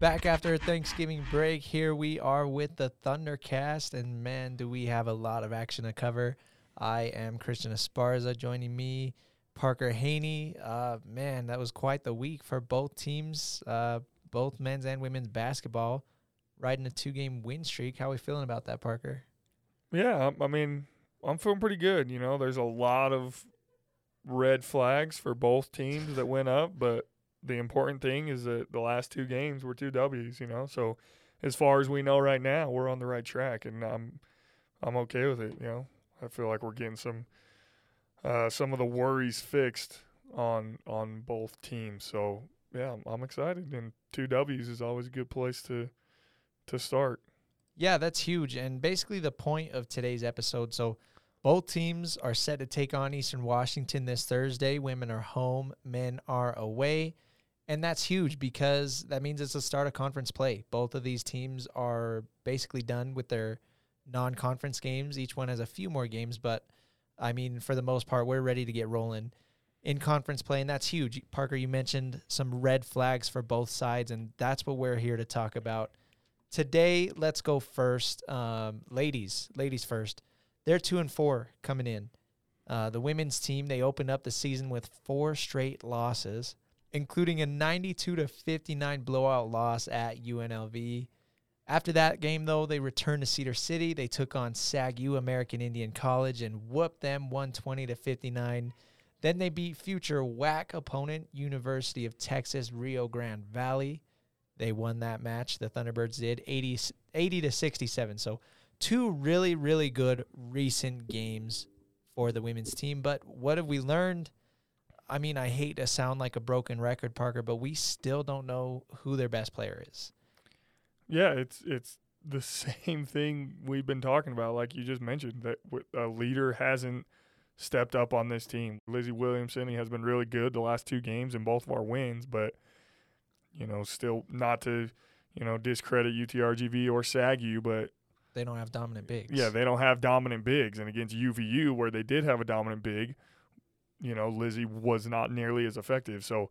Back after Thanksgiving break, here we are with the Thundercast, and man, do we have a lot of action to cover. I am Christian Esparza, joining me, Parker Haney. Uh, man, that was quite the week for both teams, uh, both men's and women's basketball, riding a two-game win streak. How are we feeling about that, Parker? Yeah, I mean, I'm feeling pretty good. You know, there's a lot of red flags for both teams that went up, but the important thing is that the last two games were two W's. You know, so as far as we know right now, we're on the right track, and I'm I'm okay with it. You know, I feel like we're getting some uh, some of the worries fixed on on both teams. So yeah, I'm, I'm excited, and two W's is always a good place to to start. Yeah, that's huge. And basically, the point of today's episode so, both teams are set to take on Eastern Washington this Thursday. Women are home, men are away. And that's huge because that means it's the start of conference play. Both of these teams are basically done with their non conference games. Each one has a few more games, but I mean, for the most part, we're ready to get rolling in conference play. And that's huge. Parker, you mentioned some red flags for both sides, and that's what we're here to talk about Today, let's go first. Um, ladies, ladies first. They're two and four coming in. Uh, the women's team they opened up the season with four straight losses, including a 92 to 59 blowout loss at UNLV. After that game, though, they returned to Cedar City. They took on SAGU American Indian College and whooped them 120 to 59. Then they beat future WAC opponent University of Texas Rio Grande Valley. They won that match. The Thunderbirds did 80, 80 to 67. So, two really, really good recent games for the women's team. But what have we learned? I mean, I hate to sound like a broken record, Parker, but we still don't know who their best player is. Yeah, it's it's the same thing we've been talking about, like you just mentioned, that a leader hasn't stepped up on this team. Lizzie Williamson, he has been really good the last two games in both of our wins, but – you know, still not to, you know, discredit UTRGV or SAGU, but they don't have dominant bigs. Yeah, they don't have dominant bigs. And against UVU, where they did have a dominant big, you know, Lizzie was not nearly as effective. So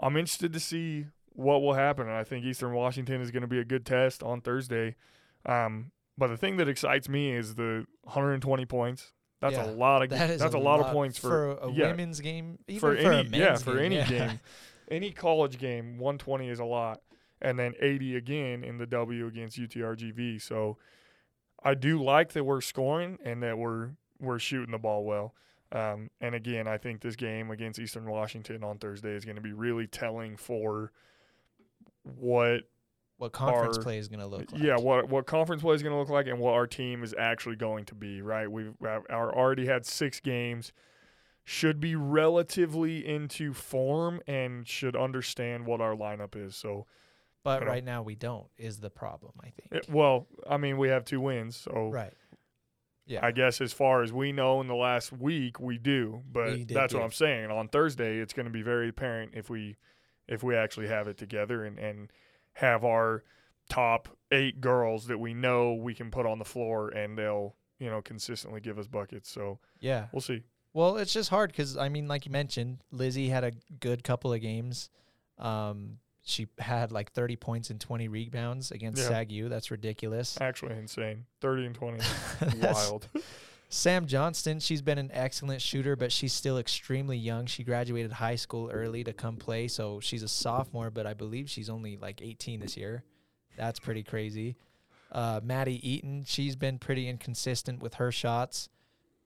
I'm interested to see what will happen. And I think Eastern Washington is going to be a good test on Thursday. Um, but the thing that excites me is the 120 points. That's yeah, a lot of that that's a, lot, lot, of points for, for a yeah, women's game, even for, for any yeah for game. any yeah. game. any college game, 120 is a lot, and then 80 again in the W against UTRGV. So I do like that we're scoring and that we're we're shooting the ball well. Um, and again, I think this game against Eastern Washington on Thursday is going to be really telling for what what conference our, play is going to look like. Yeah, what what conference play is going to look like, and what our team is actually going to be. Right, we've our already had six games should be relatively into form and should understand what our lineup is. So, but you know, right now we don't is the problem. I think. It, well, I mean, we have two wins, so right. Yeah. I guess as far as we know in the last week, we do. But we that's what I'm saying. On Thursday, it's going to be very apparent if we if we actually have it together and and have our top eight girls that we know we can put on the floor and they'll you know consistently give us buckets. So yeah, we'll see. Well, it's just hard because I mean, like you mentioned, Lizzie had a good couple of games. Um, she had like 30 points and 20 rebounds against yeah. SAGU. That's ridiculous. Actually, insane. 30 and 20. Wild. Sam Johnston, she's been an excellent shooter, but she's still extremely young. She graduated high school early to come play, so she's a sophomore, but I believe she's only like 18 this year. That's pretty crazy. Uh, Maddie Eaton, she's been pretty inconsistent with her shots.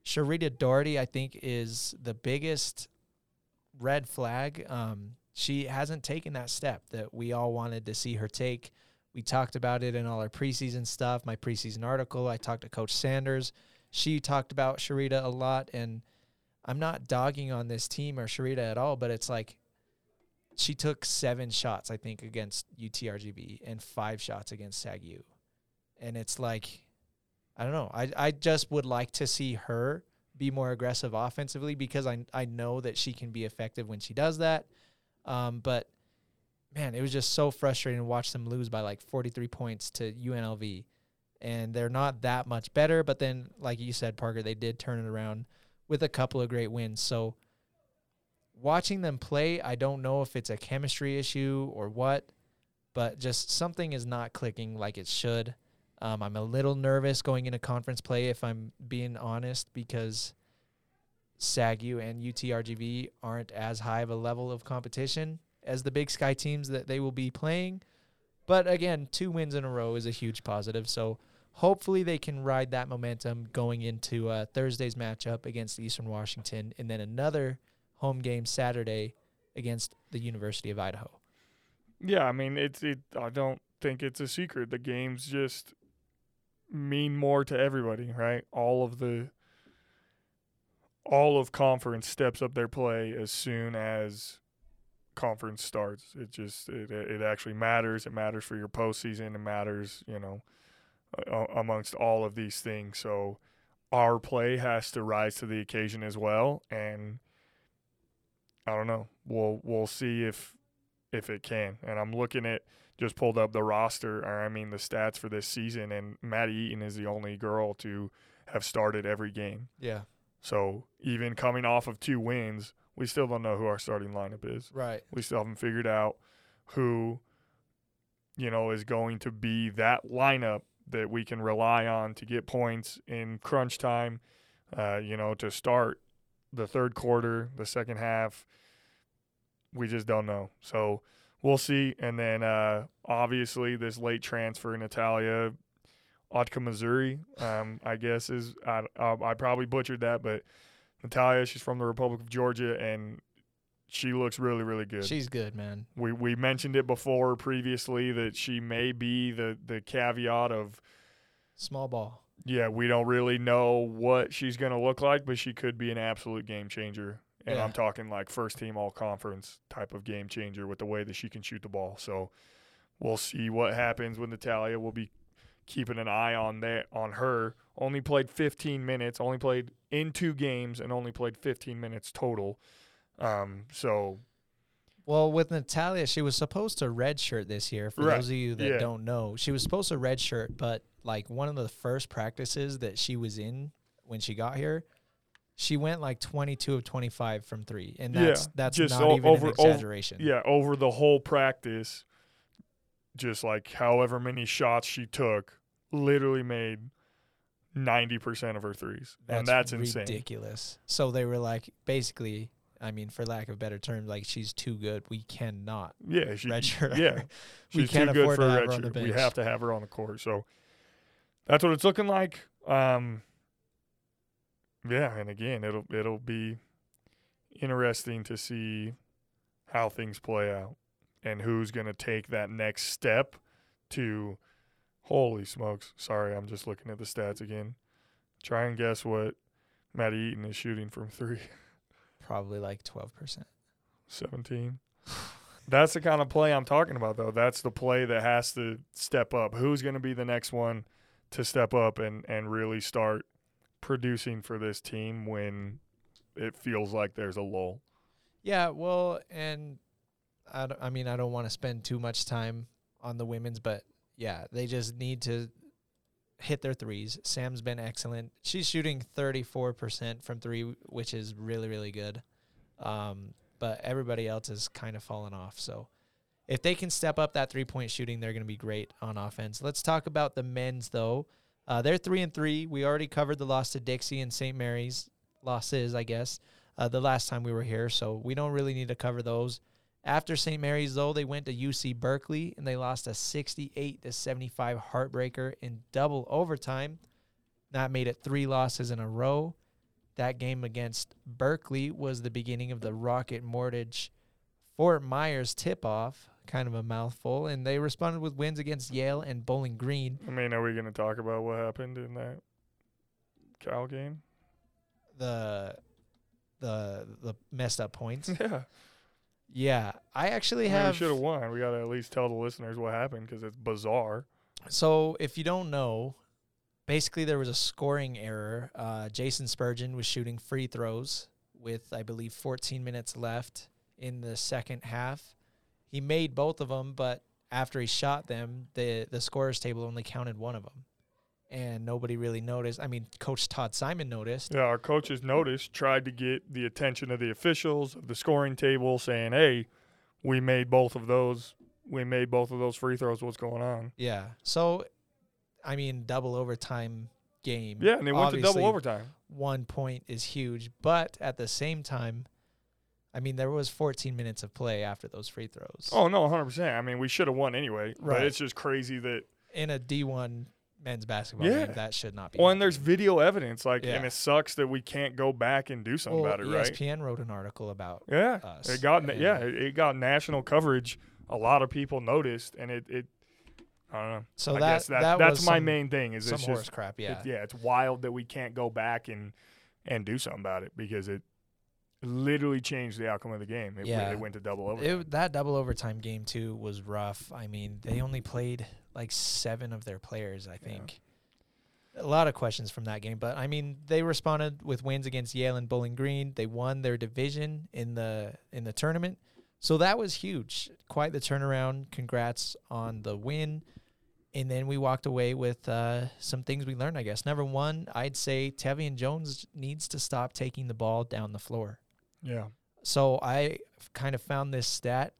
Sharita Doherty, I think, is the biggest red flag. Um, she hasn't taken that step that we all wanted to see her take. We talked about it in all our preseason stuff, my preseason article. I talked to Coach Sanders. She talked about Sharita a lot, and I'm not dogging on this team or Sharita at all, but it's like she took seven shots, I think, against UTRGV and five shots against SAGU. And it's like I don't know. I I just would like to see her be more aggressive offensively because I I know that she can be effective when she does that. Um, but man, it was just so frustrating to watch them lose by like 43 points to UNLV. And they're not that much better, but then like you said Parker, they did turn it around with a couple of great wins. So watching them play, I don't know if it's a chemistry issue or what, but just something is not clicking like it should. Um, I'm a little nervous going into conference play if I'm being honest because SAGU and UTRGV aren't as high of a level of competition as the Big Sky teams that they will be playing. But again, two wins in a row is a huge positive. So hopefully they can ride that momentum going into uh, Thursday's matchup against Eastern Washington and then another home game Saturday against the University of Idaho. Yeah, I mean it's it. I don't think it's a secret. The games just mean more to everybody, right? All of the all of conference steps up their play as soon as conference starts. It just it it actually matters. It matters for your postseason. It matters, you know, amongst all of these things. So our play has to rise to the occasion as well, and I don't know. We'll we'll see if if it can. And I'm looking at just pulled up the roster, or I mean the stats for this season, and Maddie Eaton is the only girl to have started every game. Yeah. So even coming off of two wins, we still don't know who our starting lineup is. Right. We still haven't figured out who, you know, is going to be that lineup that we can rely on to get points in crunch time, uh, you know, to start the third quarter, the second half. We just don't know. So we'll see. And then uh, obviously this late transfer, in Natalia Otkhmezuri, um, I guess is I, uh, I probably butchered that, but Natalia, she's from the Republic of Georgia, and she looks really, really good. She's good, man. We we mentioned it before previously that she may be the the caveat of small ball. Yeah, we don't really know what she's going to look like, but she could be an absolute game changer. And Yeah. I'm talking like first team all conference type of game changer with the way that she can shoot the ball. So we'll see what happens with Natalia. We'll be keeping an eye on that on her. Only played 15 minutes, only played in two games and only played 15 minutes total. Um, so Well, with Natalia, she was supposed to redshirt this year. For Right. those of you that Yeah. don't know, she was supposed to redshirt, but like one of the first practices that she was in when she got here, she went like 22 of 25 from three, and Yeah, that's that's just not o- even over- an over- exaggeration. yeah, over the whole practice, just like however many shots she took, literally made ninety percent of her threes, and that's insane. ridiculous. So they were like, basically, I mean, for lack of a better term, like she's too good. We cannot Yeah, she, redshirt. her. yeah, we she's can't too good afford for to have her on the shirt. We have to have her on the court. So that's what it's looking like. Um, yeah, and again, it'll it'll be interesting to see how things play out and who's going to take that next step to. Holy smokes! Sorry, I'm just looking at the stats again. Try and guess what Maddie Eaton is shooting from three. Probably like 12 percent. 17. That's the kind of play I'm talking about, though. That's the play that has to step up. Who's going to be the next one to step up and, and really start producing for this team when it feels like there's a lull? Yeah, well, and I, I mean, I don't want to spend too much time on the women's, but yeah, they just need to hit their threes. Sam's been excellent. She's shooting 34% from three, which is really, really good. Um, but everybody else has kind of fallen off. So if they can step up that three point shooting, they're going to be great on offense. Let's talk about the men's, though. Uh, they're three and three. We already covered the loss to Dixie and St. Mary's losses, I guess uh, the last time we were here, so we don't really need to cover those. After St. Mary's, though, they went to UC Berkeley and they lost a 68 to 75 heartbreaker in double overtime. That made it three losses in a row. That game against Berkeley was the beginning of the Rocket Mortgage Fort Myers tip off. Kind of a mouthful. And they responded with wins against Yale and Bowling Green. I mean, are we going to talk about what happened in that Cal game? The the the messed up points. Yeah. Yeah. I actually I mean, we have should have won. We got to at least tell the listeners what happened because it's bizarre. So, if you don't know, basically there was a scoring error. Uh, Jason Spurgin was shooting free throws with, I believe, 14 minutes left in the second half. He made both of them, but after he shot them, the the scorers table only counted one of them, and nobody really noticed. I mean, Coach Todd Simon noticed. Yeah, our coaches noticed, tried to get the attention of the officials of the scoring table, saying, "Hey, we made both of those. we made both of those free throws. What's going on? Yeah. So, I mean, double overtime game. Yeah, and they went to double overtime. One point is huge, but at the same time, I mean, there was 14 minutes of play after those free throws. Oh no, 100. percent I mean, we should have won anyway. But Right. it's just crazy that. In a D1 men's basketball Yeah. game, that should not be. Well, and there's video evidence, like, and it sucks that we can't go back and do something well, about it, right? ESPN wrote an article about Yeah, us. it got yeah, it, it got national coverage. A lot of people noticed, and it, it I don't know. So I that, guess that, that that's my some, main thing. Is some it's horse just crap. it- Yeah. yeah, it's wild that we can't go back and and do something about it because it literally changed the outcome of the game. It, Yeah. it went to double overtime. It, that double overtime game too was rough. I mean, they only played like seven of their players. I think. A lot of questions from that game, but I mean, they responded with wins against Yale and Bowling Green. They won their division in the in the tournament, so that was huge. Quite the turnaround. Congrats on the win. And then we walked away with uh, some things we learned. I guess number one, I'd say Tevian Jones needs to stop taking the ball down the floor. Yeah, So I kind of found this stat.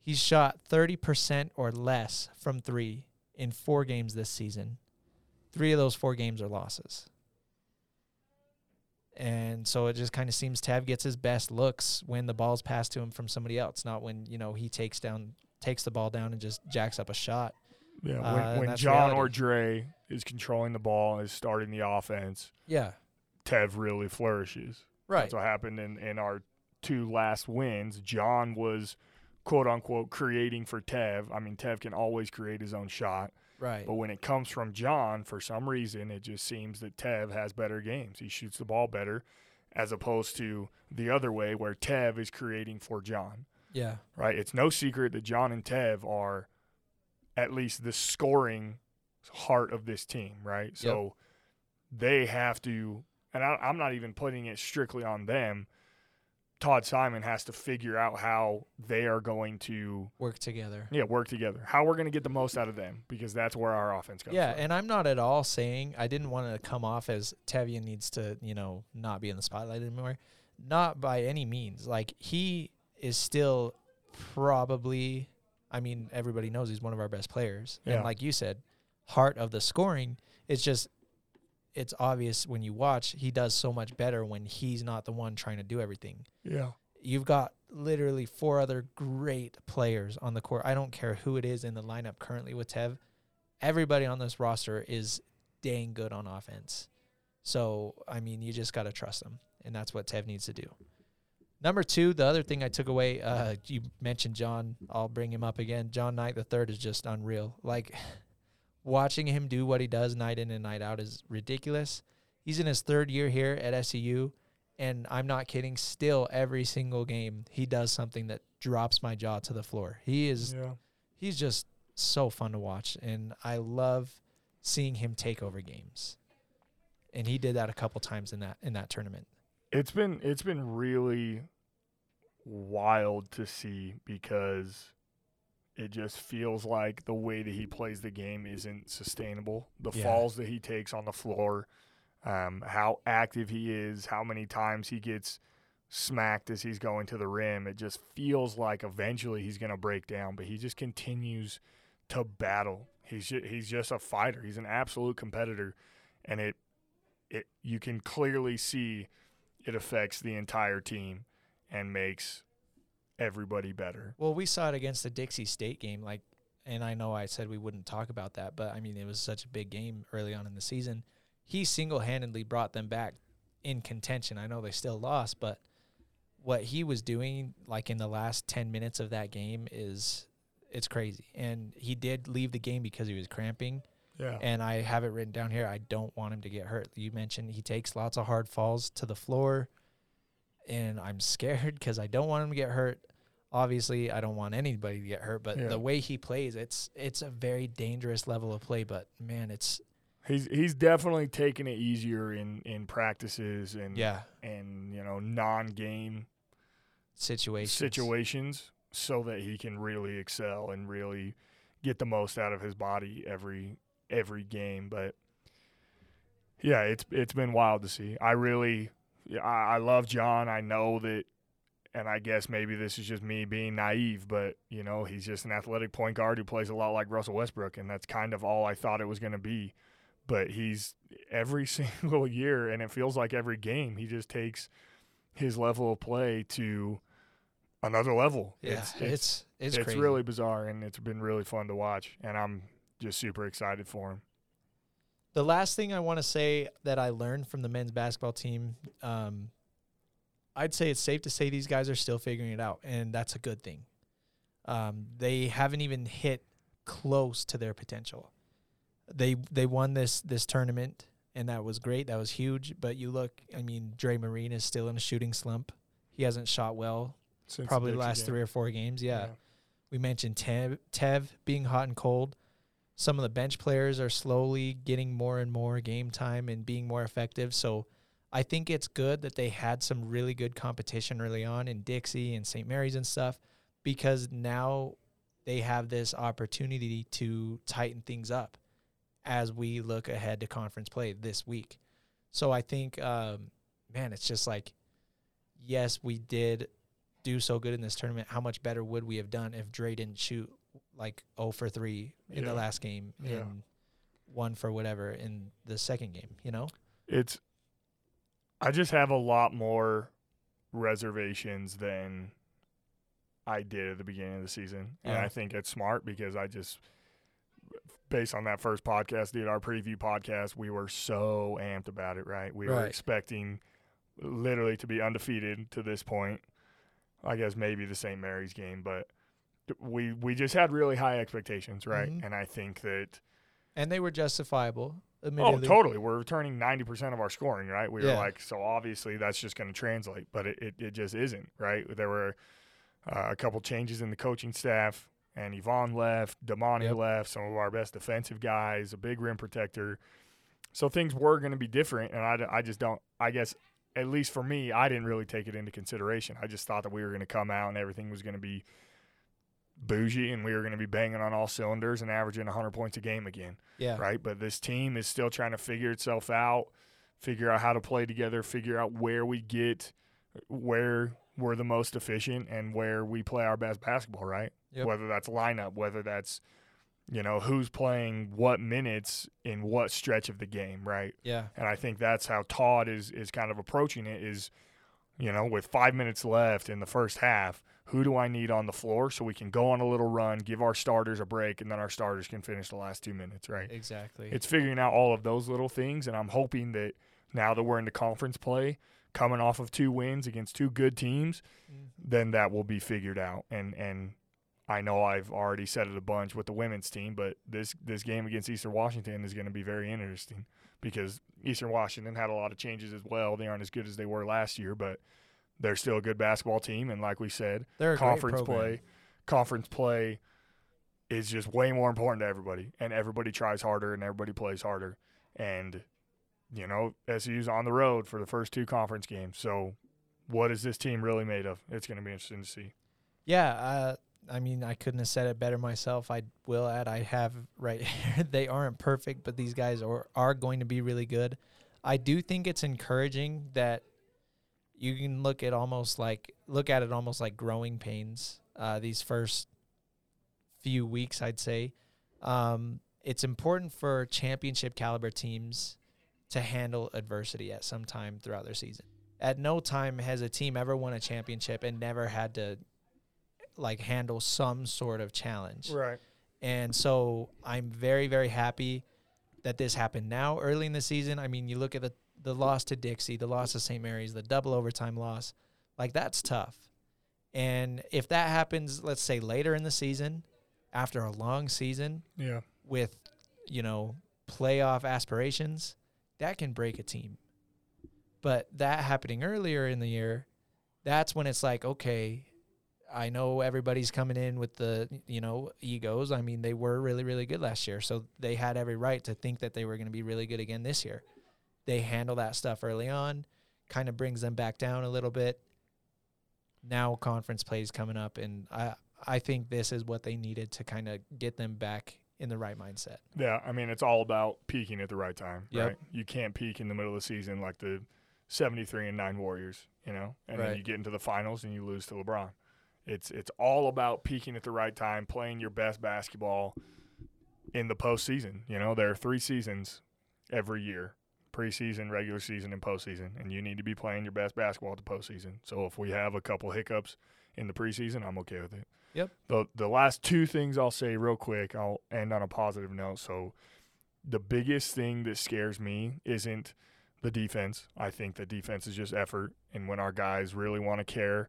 He's shot 30% or less from three in four games this season. Three of those four games are losses. And so it just kind of seems Tav gets his best looks when the ball's passed to him from somebody else, not when, you know, he takes down takes the ball down and just jacks up a shot. yeah. Uh, when and when John reality. or Dre is controlling the ball, and is starting the offense, Yeah. Tev really flourishes. Right. That's what happened in, in our two last wins. John was quote unquote creating for Tev. I mean, Tev can always create his own shot. Right. But when it comes from John, for some reason, it just seems that Tev has better games. He shoots the ball better as opposed to the other way where Tev is creating for John, Yeah. right? It's no secret that John and Tev are at least the scoring heart of this team, right? So they have to, and I, I'm not even putting it strictly on them. Todd Simon has to figure out how they are going to Work together. yeah, work together. How we're going to get the most out of them because that's where our offense comes Yeah, from. and I'm not at all saying I didn't want to come off as Tevian needs to, you know, not be in the spotlight anymore. Not by any means. Like he is still probably I mean, everybody knows he's one of our best players. Yeah. And like you said, heart of the scoring, it's just it's obvious when you watch, he does so much better when he's not the one trying to do everything. yeah, You've got literally four other great players on the court. I don't care who it is in the lineup currently with Tev. Everybody on this roster is dang good on offense. So, I mean, you just got to trust them. And that's what Tev needs to do. Number two, the other thing I took away, uh, you mentioned John. I'll bring him up again. John Knight the third is just unreal. Like watching him do what he does night in and night out is ridiculous. He's in his third year here at SUU, and I'm not kidding. Still, every single game, he does something that drops my jaw to the floor. He is yeah. he's just so fun to watch, and I love seeing him take over games. And he did that a couple times in that in that tournament. It's been it's been really wild to see because it just feels like the way that he plays the game isn't sustainable. The Yeah. falls that he takes on the floor, um, how active he is, how many times he gets smacked as he's going to the rim. It just feels like eventually he's going to break down, but he just continues to battle. He's just, he's just a fighter. He's an absolute competitor, and it it you can clearly see it affects the entire team and makes everybody better. Well, we saw it against the Dixie State game, like, and I know I said we wouldn't talk about that, but I mean it was such a big game early on in the season. He single-handedly brought them back in contention. I know they still lost, but what he was doing, like in the last ten minutes of that game, is it's crazy. And he did leave the game because he was cramping. Yeah. And I have it written down here. I don't want him to get hurt. You mentioned he takes lots of hard falls to the floor, and I'm scared because I don't want him to get hurt. Obviously, I don't want anybody to get hurt, but Yeah. the way he plays, it's it's a very dangerous level of play. But man, it's He's he's definitely taking it easier in in practices and yeah, and you know non-game situations. situations so that he can really excel and really get the most out of his body every every game but yeah it's it's been wild to see i really I, I love john i know that and I guess maybe this is just me being naive, but you know, he's just an athletic point guard who plays a lot like Russell Westbrook, and that's kind of all I thought it was going to be. But he's every single year, and it feels like every game, he just takes his level of play to another level. Yeah, it's it's it's, it's, really bizarre, and it's been really fun to watch, and I'm just super excited for him. The last thing I want to say that I learned from the men's basketball team, um, I'd say it's safe to say these guys are still figuring it out, and that's a good thing. Um, they haven't even hit close to their potential. They they won this this tournament, and that was great. That was huge. But you look, I mean, Dre Marine is still in a shooting slump. He hasn't shot well Since probably the last game. three or four games. Yeah. We mentioned Tev, Tev being hot and cold. Some of the bench players are slowly getting more and more game time and being more effective. So I think it's good that they had some really good competition early on in Dixie and St. Mary's and stuff because now they have this opportunity to tighten things up as we look ahead to conference play this week. So I think, um, man, it's just like, yes, we did do so good in this tournament, how much better would we have done if Dre didn't shoot like 0 for 3 in Yeah. the last game Yeah. and 1 for whatever in the second game, you know? it's I just have a lot more reservations than I did at the beginning of the season. And I oh. think it's smart because I just based on that first podcast, did our preview podcast, we were so amped about it, right? We were expecting literally to be undefeated to this point. I guess maybe the St. Mary's game, but we we just had really high expectations, right? Mhm. And I think that And they were justifiable. Oh, totally. We're returning 90% of our scoring, right? We were like, so obviously that's just going to translate, but it, it, it just isn't, right? There were uh, a couple changes in the coaching staff, and Yvonne left, Damani Yep. left, some of our best defensive guys, a big rim protector. So things were going to be different, and I, I just don't, I guess, at least for me, I didn't really take it into consideration. I just thought that we were going to come out and everything was going to be bougie and we were going to be banging on all cylinders and averaging 100 points a game again Yeah. right? But this team is still trying to figure itself out, figure out how to play together, figure out where we get where we're the most efficient and where we play our best basketball, right? Yep. Whether that's lineup, whether that's you know who's playing what minutes in what stretch of the game, right? Yeah. And I think that's how Todd is is kind of approaching it is you know, with 5 minutes left in the first half, who do I need on the floor so we can go on a little run, give our starters a break and then our starters can finish the last 2 minutes, right? Exactly. It's figuring out all of those little things, and I'm hoping that now that we're into conference play, coming off of two wins against two good teams, Mhm. then that will be figured out. And and I know I've already said it a bunch with the women's team, but this this game against Eastern Washington is going to be very interesting because Eastern Washington had a lot of changes as well. They aren't as good as they were last year, but they're still a good basketball team. And like we said, They're conference play conference play is just way more important to everybody and everybody tries harder and everybody plays harder and you know SUU's on the road for the first two conference games so what is this team really made of it's going to be interesting to see Yeah, uh, I mean, I couldn't have said it better myself. I will add, I have right here. they aren't perfect, but these guys are are going to be really good. I do think it's encouraging that you can look at almost like look at it almost like growing pains. Uh, these first few weeks, I'd say, um, it's important for championship caliber teams to handle adversity at some time throughout their season. At no time has a team ever won a championship and never had to like handle some sort of challenge. right And so I'm very, very happy that this happened now early in the season. I mean, you look at the, the loss to Dixie, the loss to St. Mary's, the double overtime loss. Like, that's tough. And if that happens, let's say later in the season, after a long season yeah with, you know, playoff aspirations, that can break a team. But that happening earlier in the year, that's when it's like, okay, I know everybody's coming in with the, you know, egos. I mean, they were really, really good last year. So they had every right to think that they were going to be really good again this year. They handle that stuff early on, kind of brings them back down a little bit. Now conference plays coming up, and I I think this is what they needed to kind of get them back in the right mindset. yeah i mean it's all about peaking at the right time Yep. right you can't peak in the middle of the season like the 73 and 9 Warriors, you know, and Right. then you get into the finals and you lose to LeBron. It's it's all about peaking at the right time, playing your best basketball in the postseason. You know, there are three seasons every year: preseason, regular season, and postseason, and you need to be playing your best basketball at the postseason. So if we have a couple hiccups in the preseason, I'm okay with it. Yep. The the last two things I'll say real quick. I'll end on a positive note. So the biggest thing that scares me isn't the defense. I think the defense is just effort, and when our guys really want to care,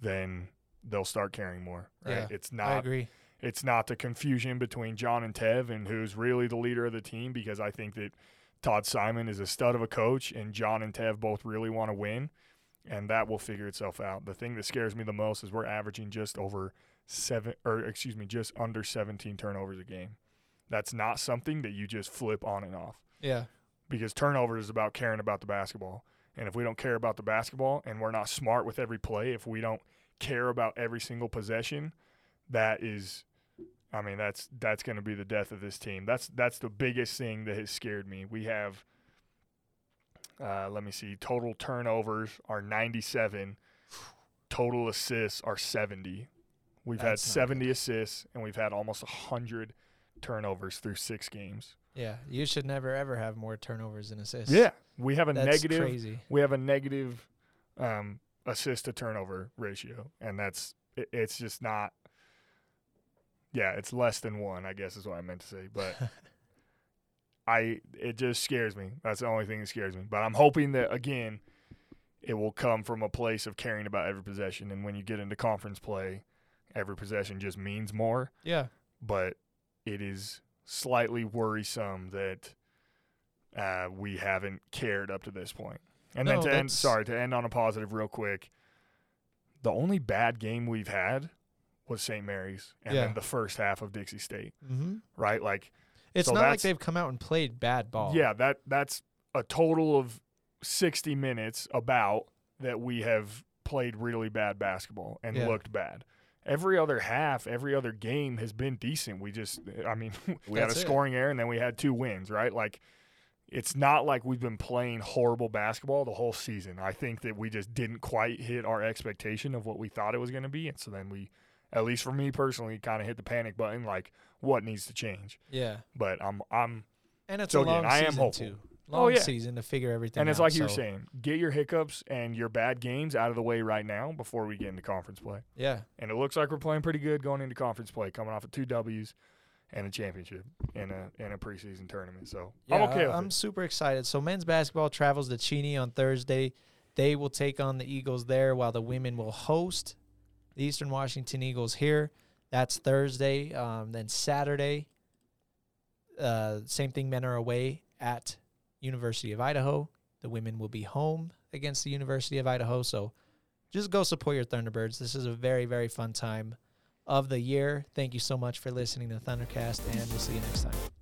then they'll start caring more. Right? Yeah, It's not. I agree. it's not the confusion between John and Tev and who's really the leader of the team because I think that Todd Simon is a stud of a coach and John and Tev both really want to win and that will figure itself out. The thing that scares me the most is we're averaging just over 7 or excuse me, just under 17 turnovers a game. That's not something that you just flip on and off Yeah. because turnover is about caring about the basketball. And if we don't care about the basketball and we're not smart with every play, if we don't care about every single possession, that is I mean, that's that's going to be the death of this team. That's that's the biggest thing that has scared me. We have uh, let me see, total turnovers are 97, total assists are 70. We've had That's not 70 assists and we've had almost 100 turnovers through 6 games. Yeah. You should never ever have more turnovers than assists. Yeah, we have a That's negative crazy. we have a negative um, assist to turnover ratio, and that's it, it's just not. Yeah, it's less than one. I guess is what I meant to say, but I it just scares me. That's the only thing that scares me. But I'm hoping that again, it will come from a place of caring about every possession, and when you get into conference play, every possession just means more. yeah. But it is slightly worrisome that uh, we haven't cared up to this point. And No, then to end, sorry, to end on a positive real quick, the only bad game we've had was St. Mary's and Yeah. then the first half of Dixie State, Mm-hmm. right? Like, It's So not like they've come out and played bad ball. yeah, that that's a total of 60 minutes about that we have played really bad basketball and Yeah. looked bad. Every other half, every other game has been decent. We just, I mean, we had a That's it. scoring error and then we had two wins, right? Like, it's not like we've been playing horrible basketball the whole season. I think that we just didn't quite hit our expectation of what we thought it was going to be. And so then we, at least for me personally, kind of hit the panic button like, what needs to change? Yeah. But I'm, I'm, And it's So a again, long I am hopeful. too. Oh, Long yeah. season to figure everything And it's out, like you were saying, get your hiccups and your bad games out of the way right now before we get into conference play. Yeah. And it looks like we're playing pretty good going into conference play, coming off of two W's and a championship in a in a preseason tournament. So Yeah, I'm okay I'm it. super excited. So men's basketball travels to Cheney on Thursday. They will take on the Eagles there, while the women will host the Eastern Washington Eagles here. That's Thursday. Um, then Saturday, uh, same thing. Men are away at University of Idaho. The women will be home against the University of Idaho. So just go support your Thunderbirds. This is a very very fun time of the year. Thank you so much for listening to Thundercast, and we'll see you next time.